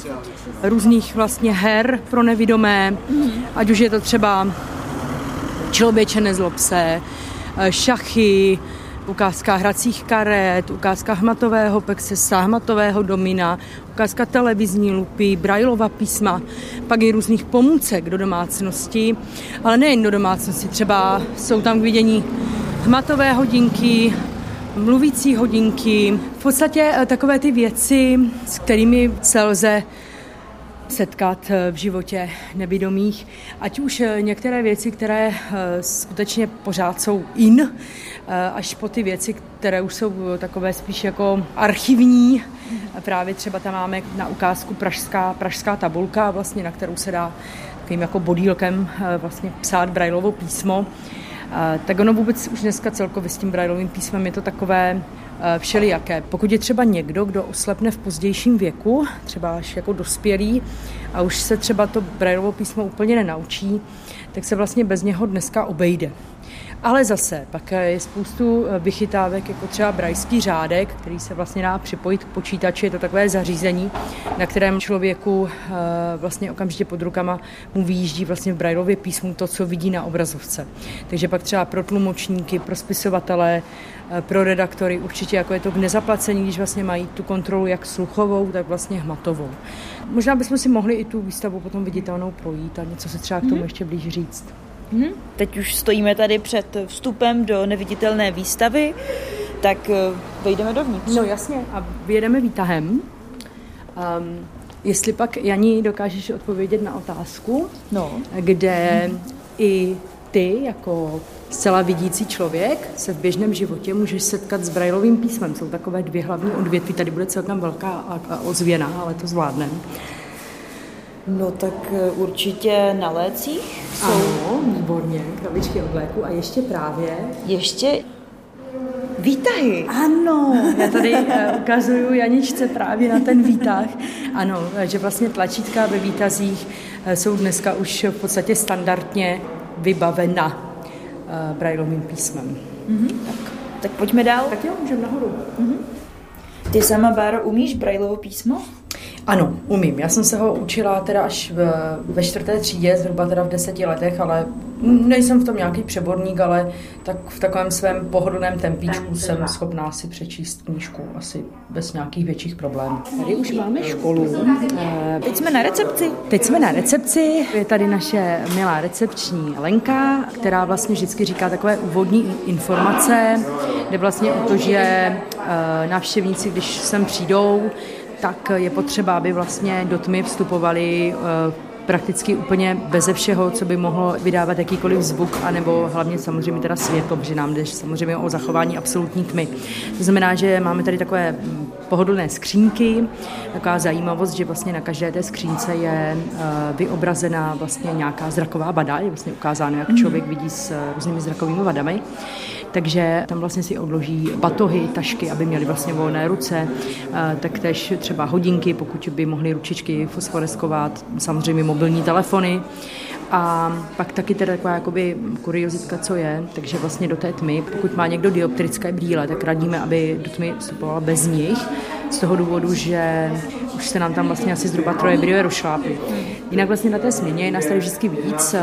různých vlastně her pro nevidomé, ať už je to třeba Člověče nezlob se, eh, šachy, ukázka hracích karet, ukázka hmatového pexesa, hmatového domina, ukázka televizní lupy, brajlova písma, pak i různých pomůcek do domácnosti, ale nejen do domácnosti, třeba jsou tam k vidění hmatové hodinky, mluvící hodinky, v podstatě eh, takové ty věci, s kterými se lze setkat eh, v životě nevidomých, ať už eh, některé věci, které skutečně pořád jsou in, až po ty věci, které už jsou takové spíš jako archivní. Právě třeba tam máme na ukázku pražská, pražská tabulka, vlastně, na kterou se dá takovým jako bodílkem vlastně psát brajlovo písmo. Tak ono vůbec už dneska celkově s tím brajlovým písmem je to takové všelijaké. Pokud je třeba někdo, kdo oslepne v pozdějším věku, třeba až jako dospělý a už se třeba to brajlovo písmo úplně nenaučí, tak se vlastně bez něho dneska obejde. Ale zase, pak je spoustu eh, vychytávek, jako třeba brajský řádek, který se vlastně dá připojit k počítači. Je to takové zařízení, na kterém člověku eh, vlastně okamžitě pod rukama mu vyjíždí vlastně v brajlově písmu to, co vidí na obrazovce. Takže pak třeba pro tlumočníky, pro spisovatele, eh, pro redaktory určitě jako je to k nezaplacení, když vlastně mají tu kontrolu jak sluchovou, tak vlastně hmatovou. Možná bychom si mohli i tu výstavu potom viditelnou projít a něco se třeba k tomu mhm. ještě blíž říct. Hmm. Teď už stojíme tady před vstupem do neviditelné výstavy, tak eh, vejdeme dovnitř. No jasně, a vyjedeme výtahem. Um, jestli pak, Janí, dokážeš odpovědět na otázku, no. kde hmm. i ty jako zcela vidící člověk se v běžném životě můžeš setkat s brajlovým písmem. Jsou takové dvě hlavní odvětví, tady bude celkem velká a ozvěna, ale to zvládneme. No tak eh, určitě na lécích jsou. Ano, výborně, krabičky od léku a ještě právě... Ještě Výtahy. Ano, já tady eh, ukazuju Janičce právě na ten výtah. Ano, že vlastně tlačítka ve výtazích eh, jsou dneska už v podstatě standardně vybavena brajlovým písmem. Mm-hmm. Tak, tak pojďme dál. Tak jo, můžeme nahoru. Mm-hmm. Ty sama, Báro, umíš brajlovo písmo? Ano, umím. Já jsem se ho učila teda až v, ve čtvrté třídě, zhruba teda v deseti letech, ale nejsem v tom nějaký přeborník, ale tak v takovém svém pohodlném tempíčku jsem schopná si přečíst knížku asi bez nějakých větších problémů. Tady už máme školu. Eh, teď jsme na recepci. Teď jsme na recepci. Je tady naše milá recepční Lenka, která vlastně vždycky říká takové úvodní informace, kde vlastně o to, že eh, návštěvníci, když sem přijdou, tak je potřeba, aby vlastně do tmy vstupovali eh, prakticky úplně beze všeho, co by mohlo vydávat jakýkoliv zvuk, anebo hlavně samozřejmě teda světlo, protože nám jde samozřejmě o zachování absolutní tmy. To znamená, že máme tady takové pohodlné skřínky, taková zajímavost, že vlastně na každé té skřínce je eh, vyobrazená vlastně nějaká zraková vada, je vlastně ukázáno, jak člověk vidí s různými zrakovými vadami takže tam vlastně si odloží batohy, tašky, aby měli vlastně volné ruce, eh, tak tež třeba hodinky, pokud by mohly ručičky fosforeskovat, samozřejmě mobilní telefony. A pak taky teda taková jakoby kuriozitka, co je, takže vlastně do té tmy, pokud má někdo dioptrické brýle, tak radíme, aby do tmy vstupovala bez nich, z toho důvodu, že už se nám tam vlastně asi zhruba troje brýle rozšláply. Jinak vlastně na té směně je nás tady vždycky víc, eh,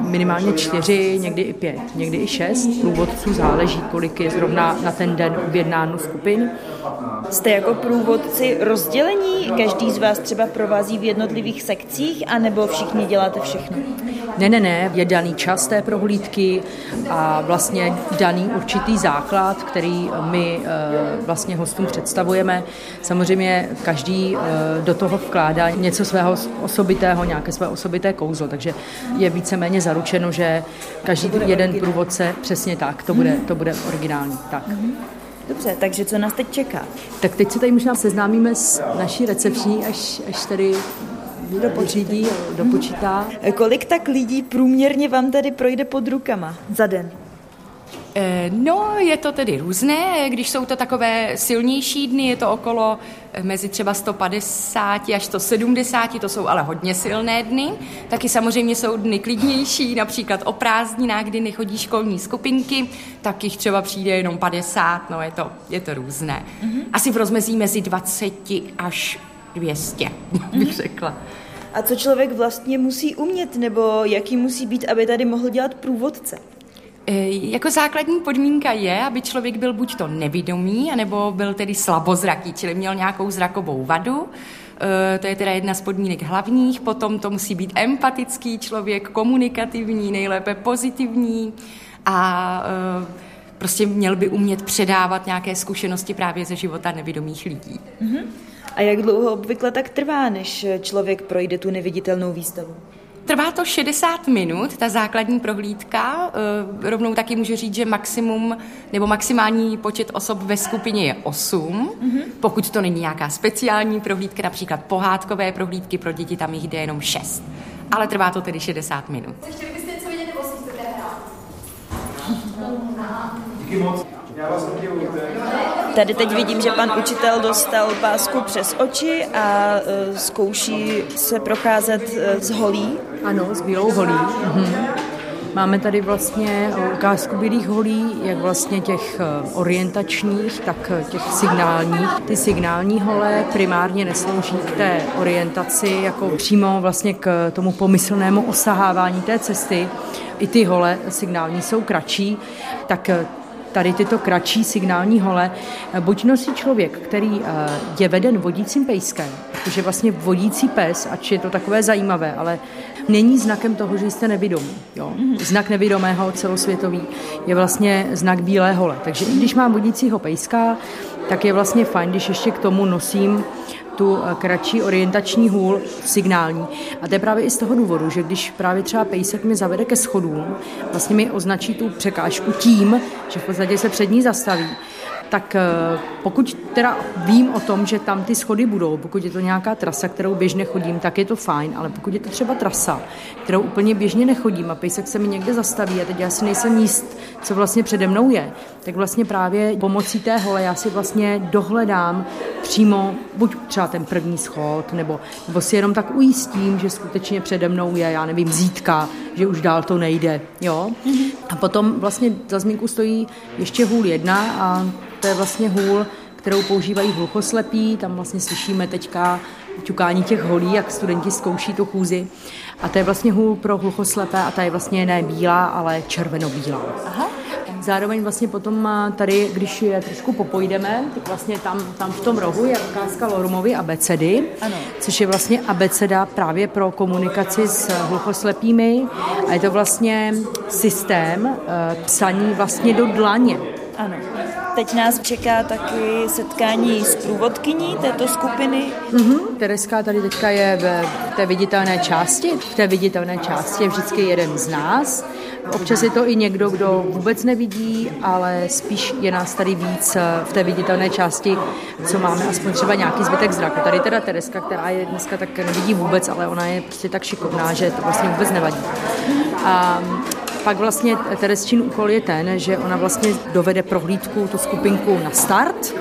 minimálně čtyři, někdy i pět, někdy i šest průvodců, záleží, kolik je zrovna na ten den objednáno skupin. Jste jako průvodci rozdělení? Každý z vás třeba provází v jednotlivých sekcích, anebo všichni děláte všechno? Ne, ne, ne, je daný čas té prohlídky a vlastně daný určitý základ, který my eh, vlastně hostům představujeme. Samozřejmě každý eh, do toho vkládá něco svého osobitého, nějaké své osobité kouzlo, takže je víceméně zaručeno, že každý jeden průvodce přesně tak, to bude, to bude originální. Tak. Dobře, takže co nás teď čeká? Tak teď se tady možná seznámíme s naší recepční, až, až tady dopočítí, dopočítá. Kolik tak lidí průměrně vám tady projde pod rukama za den? Eh, no, je to tedy různé. Když jsou to takové silnější dny, je to okolo eh, mezi třeba 150 až 170, to jsou ale hodně silné dny. Taky samozřejmě jsou dny klidnější, například o prázdninách, kdy nechodí školní skupinky, tak jich třeba přijde jenom 50, no je to, je to různé. Mm-hmm. Asi v rozmezí mezi 20 až 200, bych řekla. A co člověk vlastně musí umět, nebo jaký musí být, aby tady mohl dělat průvodce? E, jako základní podmínka je, aby člověk byl buď to nevidomý, anebo byl tedy slabozraký, čili měl nějakou zrakovou vadu. E, to je teda jedna z podmínek hlavních. Potom to musí být empatický člověk, komunikativní, nejlépe pozitivní a e, prostě měl by umět předávat nějaké zkušenosti právě ze života nevidomých lidí. Mm-hmm. A jak dlouho obvykle tak trvá, než člověk projde tu neviditelnou výstavu? Trvá to 60 minut, ta základní prohlídka. Eh, rovnou taky můžu říct, že maximum nebo maximální počet osob ve skupině je 8. Mm-hmm. Pokud to není nějaká speciální prohlídka, například pohádkové prohlídky pro děti, tam jich jde jenom 6. Ale trvá to tedy 60 minut. Chtěli byste něco vidět nebo si chcete Díky moc. Tady teď vidím, že pan učitel dostal pásku přes oči a uh, zkouší se procházet uh, z holí. Ano, s bílou holí. Mhm. Máme tady vlastně ukázku bílých holí, jak vlastně těch e, orientačních, tak těch signálních. Ty signální hole primárně neslouží k té orientaci, jako přímo vlastně k tomu pomyslnému osahávání té cesty. I ty hole signální jsou kratší, tak tady tyto kratší signální hole buď nosí člověk, který eh, je veden vodícím pejskem, protože vlastně vodící pes, ač je to takové zajímavé, ale není znakem toho, že jste nevědomí. Jo? Znak nevědomého celosvětový je vlastně znak bílé hole. Takže i když mám vodícího pejska, tak je vlastně fajn, když ještě k tomu nosím tu eh, kratší orientační hůl signální. A to je právě i z toho důvodu, že když právě třeba pejsek mi zavede ke schodům, vlastně mi označí tu překážku tím, že v podstatě se před ní zastaví, tak eh, pokud teda vím o tom, že tam ty schody budou, pokud je to nějaká trasa, kterou běžně chodím, tak je to fajn, ale pokud je to třeba trasa, kterou úplně běžně nechodím a pejsek se mi někde zastaví a teď já si nejsem jíst, co vlastně přede mnou je, tak vlastně právě pomocí té hole já si vlastně dohledám přímo buď třeba ten první schod, nebo, nebo si jenom tak ujistím, že skutečně přede mnou je, já nevím, zítka, že už dál to nejde. Jo? A potom vlastně za zmínku stojí ještě hůl jedna a to je vlastně hůl, kterou používají hluchoslepí, tam vlastně slyšíme teďka ťukání těch holí, jak studenti zkouší tu chůzi. A to je vlastně hůl pro hluchoslepé a ta je vlastně ne bílá, ale červeno-bílá. Aha. Zároveň vlastně potom tady, když je trošku popojdeme, tak vlastně tam, tam v tom rohu je ukázka Lormovy abecedy, ano. což je vlastně abeceda právě pro komunikaci s hluchoslepými a je to vlastně systém uh, psaní vlastně do dlaně. Ano. Teď nás čeká taky setkání s průvodkyní této skupiny. Mm-hmm. Tereska tady teďka je v té viditelné části. V té viditelné části je vždycky jeden z nás. Občas je to i někdo, kdo vůbec nevidí, ale spíš je nás tady víc v té viditelné části, co máme aspoň třeba nějaký zbytek zraku. Tady teda Tereska, která je dneska tak nevidí vůbec, ale ona je prostě tak šikovná, že to vlastně vůbec nevadí. A pak vlastně Teresčin úkol je ten, že ona vlastně dovede prohlídku, tu skupinku na start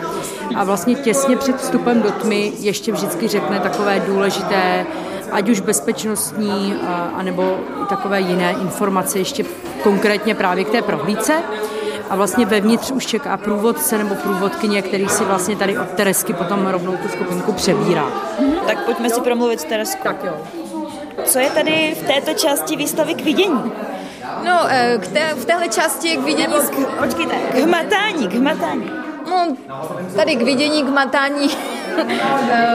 a vlastně těsně před vstupem do tmy ještě vždycky řekne takové důležité, ať už bezpečnostní, anebo takové jiné informace, ještě konkrétně právě k té prohlídce. A vlastně vevnitř už čeká průvodce nebo průvodkyně, který si vlastně tady od Teresky potom rovnou tu skupinku přebírá. Tak pojďme si promluvit s Tereskou. Tak jo. Co je tady v této části výstavy k vidění? No, eh, k té, v téhle části je k vidění... K, počkejte, k hmatání, k hmatání. No, tady k vidění, k matání, eh,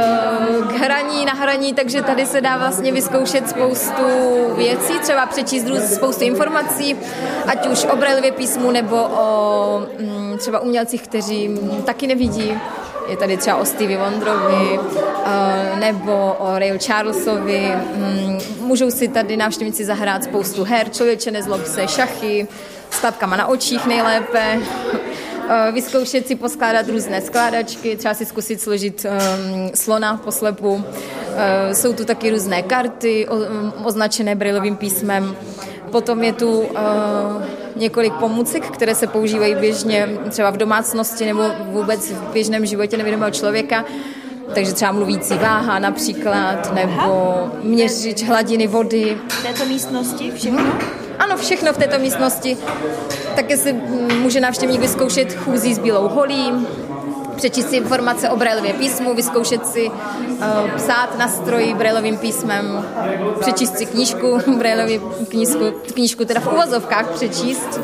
k hraní, na hraní, takže tady se dá vlastně vyzkoušet spoustu věcí, třeba přečíst spoustu informací, ať už o Braillově písmu nebo o mm, třeba umělcích, kteří taky nevidí. Je tady třeba o Stevie Wonderovi eh, nebo o Ray Charlesovi. Mm, můžou si tady návštěvníci zahrát spoustu her, člověče nezlob se, šachy, s tapkama na očích nejlépe, eh, vyzkoušet si poskládat různé skládačky, třeba si zkusit složit um, slona poslepu. Jsou tu taky různé karty um, označené brailovým písmem. Potom je tu několik pomůcek, které se používají běžně třeba v domácnosti nebo vůbec v běžném životě nevědomého člověka. Takže třeba mluvící váha například, nebo měřič hladiny vody. V této místnosti všechno? Ano, všechno v této místnosti. Také si může návštěvník vyzkoušet chůzí s bílou holí, přečíst si informace o Brailově písmu, vyzkoušet si uh, psát na stroji Brailovým písmem, přečíst si knížku, Brailově knížku, knížku teda v uvozovkách přečíst.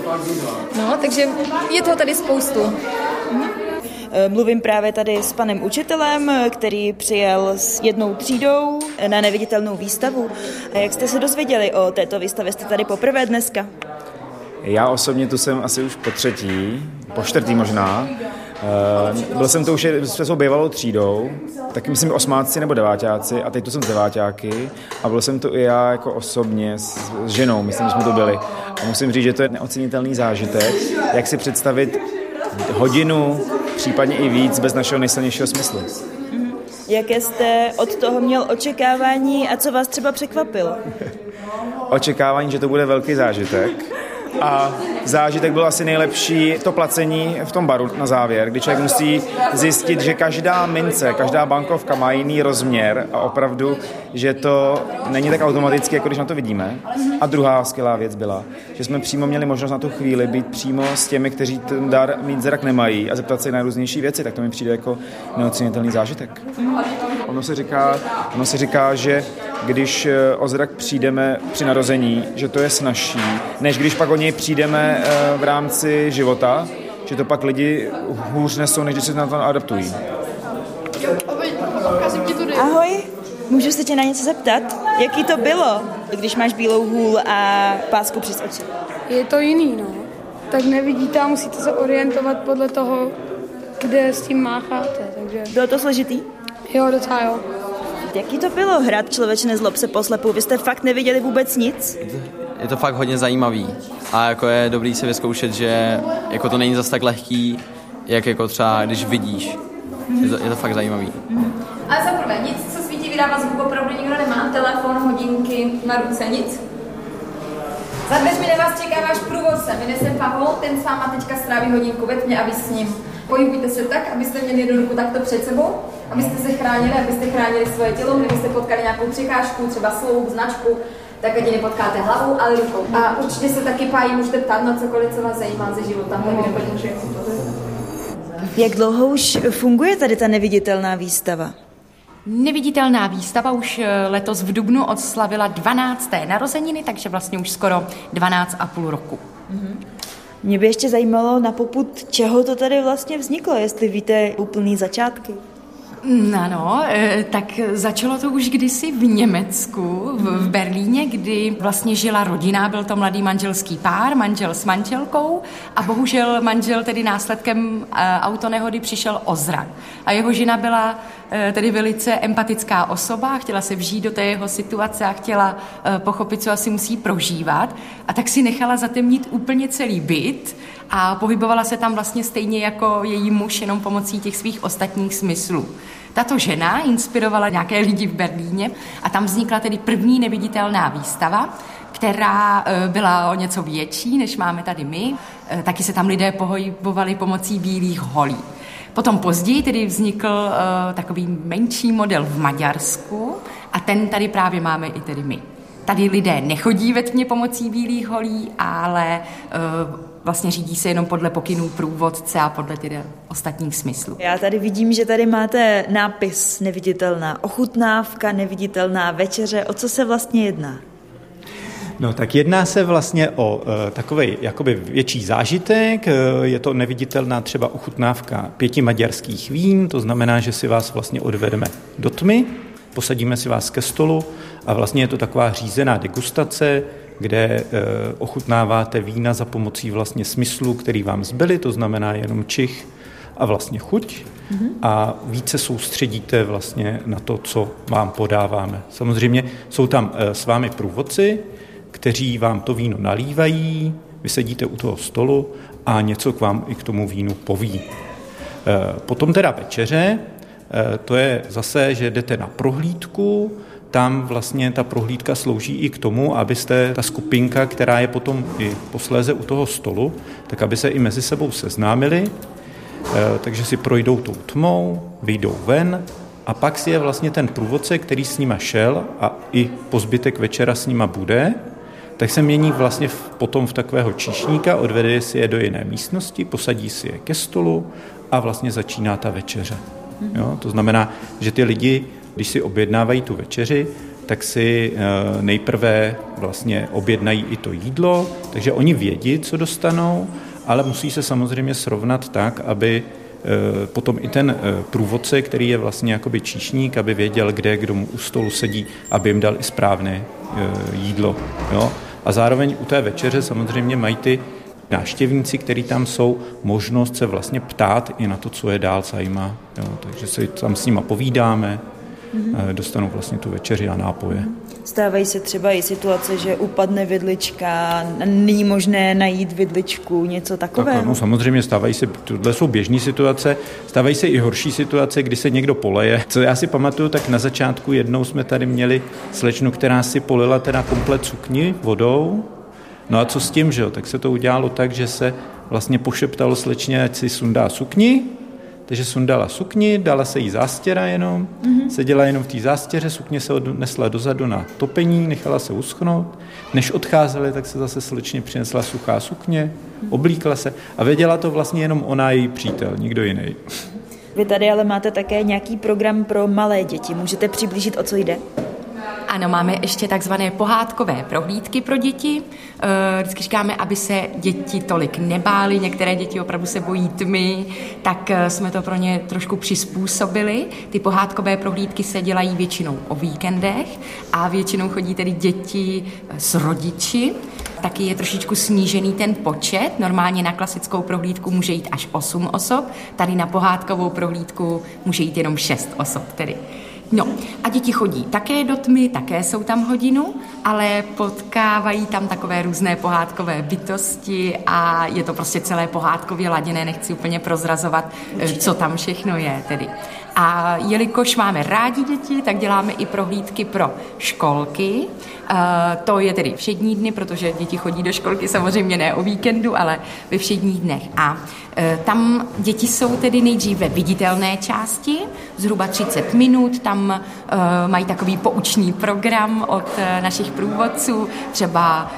No, takže je toho tady spoustu. Eh, mluvím právě tady s panem učitelem, který přijel s jednou třídou na neviditelnou výstavu. Jak jste se dozvěděli o této výstavě? Jste tady poprvé dneska? Já osobně tu jsem asi už po třetí, po čtvrtý možná. Uh, byl jsem to už se svou bývalou třídou, taky myslím osmáci nebo devátáci a teď tu jsem s devátáky a byl jsem to i já jako osobně s, s ženou, myslím, že jsme to byli. A musím říct, že to je neocenitelný zážitek, jak si představit hodinu, případně i víc, bez našeho nejsilnějšího smyslu. Mhm. Jaké jste od toho měl očekávání a co vás třeba překvapilo? Očekávání, že to bude velký zážitek a zážitek byl asi nejlepší to placení v tom baru na závěr, kdy člověk musí zjistit, že každá mince, každá bankovka má jiný rozměr a opravdu, že to není tak automaticky, jako když na to vidíme. A druhá skvělá věc byla, že jsme přímo měli možnost na tu chvíli být přímo s těmi, kteří ten dar mít zrak nemají a zeptat se na různější věci, tak to mi přijde jako neocenitelný zážitek. Ono se říká, ono se říká že když eh, o zrak přijdeme při narození, že to je snažší, než když pak o něj přijdeme eh, v rámci života, že to pak lidi hůř nesou, než když se na to adaptují. Ahoj, můžu se tě na něco zeptat? Jaký to bylo, když máš bílou hůl a pásku přes oči? Je to jiný, no. Tak nevidíte a musíte se orientovat podle toho, kde s tím mácháte, takže... Bylo to složitý? Jo, docela jo. Jaký to bylo hrát člověče nezlob se poslepu? Vy jste fakt neviděli vůbec nic? Je to fakt hodně zajímavý a jako je dobrý si vyzkoušet, že jako to není zas tak lehký, jak jako třeba když vidíš. Je to, je to fakt zajímavý. Ale za prvé, nic, co svítí, vydává zvuk, opravdu nikdo nemá. Telefon, hodinky, na ruce, nic. Za dveřmi vás čeká váš průvodce, vynese Pavel, ten s váma teďka stráví hodinku ve tmě a vy s ním. Pohybujte se tak, abyste měli jednu ruku takto před sebou, abyste se chránili, abyste chránili svoje tělo, kdybyste potkali nějakou překážku, třeba sloup, značku, tak ať nepotkáte hlavou, ale rukou. A určitě se taky pájí, můžete ptát na cokoliv, co vás zajímá ze života. Jak dlouho už funguje tady ta neviditelná výstava? Neviditelná výstava už eh, letos v Dubnu odslavila 12. narozeniny, takže vlastně už skoro 12 a půl roku. Mm-hmm. Mě by ještě zajímalo na poput, čeho to tady vlastně vzniklo, jestli víte úplný začátky. Ano, eh, tak začalo to už kdysi v Německu, v Berlíně, kdy vlastně žila rodina, byl to mladý manželský pár, manžel s manželkou a bohužel manžel tedy následkem eh, autonehody přišel o zrak. A jeho žena byla tedy velice empatická osoba, chtěla se vžít do té jeho situace a chtěla pochopit, co asi musí prožívat. A tak si nechala zatemnit úplně celý byt a pohybovala se tam vlastně stejně jako její muž, jenom pomocí těch svých ostatních smyslů. Tato žena inspirovala nějaké lidi v Berlíně a tam vznikla tedy první neviditelná výstava, která e, byla o něco větší, než máme tady my. Taky se tam lidé pohybovali pomocí bílých holí. Potom později tedy vznikl uh, takový menší model v Maďarsku a ten tady právě máme i tedy my. Tady lidé nechodí ve tmě pomocí bílých holí, ale uh, vlastně řídí se jenom podle pokynů průvodce a podle tedy ostatních smyslů. Já tady vidím, že tady máte nápis neviditelná ochutnávka, neviditelná večeře. O co se vlastně jedná? No tak jedná se vlastně o e, takový jakoby větší zážitek, e, je to neviditelná třeba ochutnávka pěti maďarských vín, to znamená, že si vás vlastně odvedeme do tmy, posadíme si vás ke stolu a vlastně je to taková řízená degustace, kde eh, ochutnáváte vína za pomocí vlastně smyslu, který vám zbyly, to znamená jenom čich a vlastně chuť mm-hmm. a více soustředíte vlastně na to, co vám podáváme. Samozřejmě jsou tam eh, s vámi průvodci, kteří vám to víno nalívají, vy sedíte u toho stolu a něco k vám i k tomu vínu poví. Eh, potom teda večeře, to je zase, že jdete na prohlídku, tam vlastně ta prohlídka slouží i k tomu, abyste ta skupinka, která je potom i posléze u toho stolu, tak aby se i mezi sebou seznámili, eh, takže si projdou tou tmou, vyjdou ven a pak si je vlastně ten průvodce, který s nima šel a i po zbytek večera s nima bude, tak se mění vlastně v, potom v takového číšníka, odvede si je do jiné místnosti, posadí si je ke stolu a vlastně začíná ta večeře. Jo? To znamená, že ty lidi když si objednávají tu večeři, tak si eh, nejprve vlastně objednají i to jídlo, takže oni vědí, co dostanou, ale musí se samozřejmě srovnat tak, aby eh, potom i ten eh, průvodce, který je vlastně jakoby číšník, aby věděl, kde kdo mu u stolu sedí, aby jim dal i správné jídlo. Jo? A zároveň u té večeře samozřejmě mají ty návštěvníci, kteří tam jsou, možnost se vlastně ptát i na to, co je dál zajímá. Jo? Takže si tam s nima povídáme, mm-hmm. dostanou vlastně tu večeři a nápoje. Stávají se třeba i situace, že upadne vidlička, není možné najít vidličku, něco takového? Tak, no, samozřejmě stávají se, tohle jsou běžné situace, stávají se i horší situace, kdy se někdo poleje. Co já si pamatuju, tak na začátku jednou jsme tady měli slečnu, která si polila teda komplet sukni vodou, No a co s tím, že jo? Tak se to udělalo tak, že se vlastně pošeptalo slečně, ať si sundá sukni, takže sundala sukni, dala se jí zástěra jenom, mm-hmm. seděla jenom v té zástěře, sukně se odnesla dozadu na topení, nechala se uschnout. Než odcházeli, tak se zase slečně přinesla suchá sukně, oblíkla se a věděla to vlastně jenom ona a její přítel, nikdo jiný. Vy tady ale máte také nějaký program pro malé děti. Můžete přiblížit, o co jde? Ano, máme ještě takzvané pohádkové prohlídky pro děti. Eh, vždycky říkáme, aby se děti tolik nebály, některé děti opravdu se bojí tmy, tak eh, jsme to pro ně trošku přizpůsobili. Ty pohádkové prohlídky se dělají většinou o víkendech a většinou chodí tedy děti eh, s rodiči. Taky je trošičku snížený ten počet. Normálně na klasickou prohlídku může jít až 8 osob, tady na pohádkovou prohlídku může jít jenom 6 osob tedy. No a děti chodí také do tmy, také jsou tam hodinu, ale potkávají tam takové různé pohádkové bytosti a je to prostě celé pohádkově laděné, nechci úplně prozrazovat, co tam všechno je tedy. A jelikož máme rádi děti, tak děláme i prohlídky pro školky. Uh, to je tedy všední dny, protože děti chodí do školky samozřejmě ne o víkendu, ale ve všedních dnech. A uh, tam děti jsou tedy nejdříve viditelné části, zhruba 30 minut, tam uh, mají takový poučný program od našich průvodců, třeba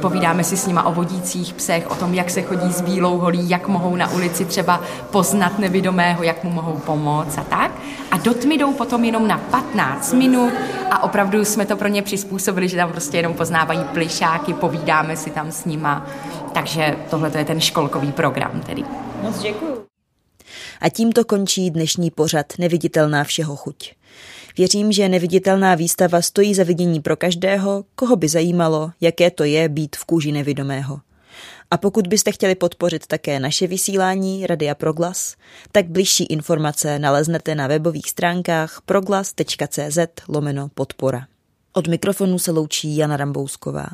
povídáme si s nima o vodících psech, o tom, jak se chodí s bílou holí, jak mohou na ulici třeba poznat nevidomého, jak mu mohou pomoct a tak tak. A do tmy jdou potom jenom na 15 minut a opravdu jsme to pro ně přizpůsobili, že tam prostě jenom poznávají plišáky, povídáme si tam s nima. Takže tohle je ten školkový program tedy. Moc děkuju. A tímto končí dnešní pořad Neviditelná všeho chuť. Věřím, že neviditelná výstava stojí za vidění pro každého, koho by zajímalo, jaké to je být v kůži nevidomého. A pokud byste chtěli podpořit také naše vysílání Radia Proglas, tak bližší informace naleznete na webových stránkách proglas.cz lomeno podpora. Od mikrofonu se loučí Jana Rambousková.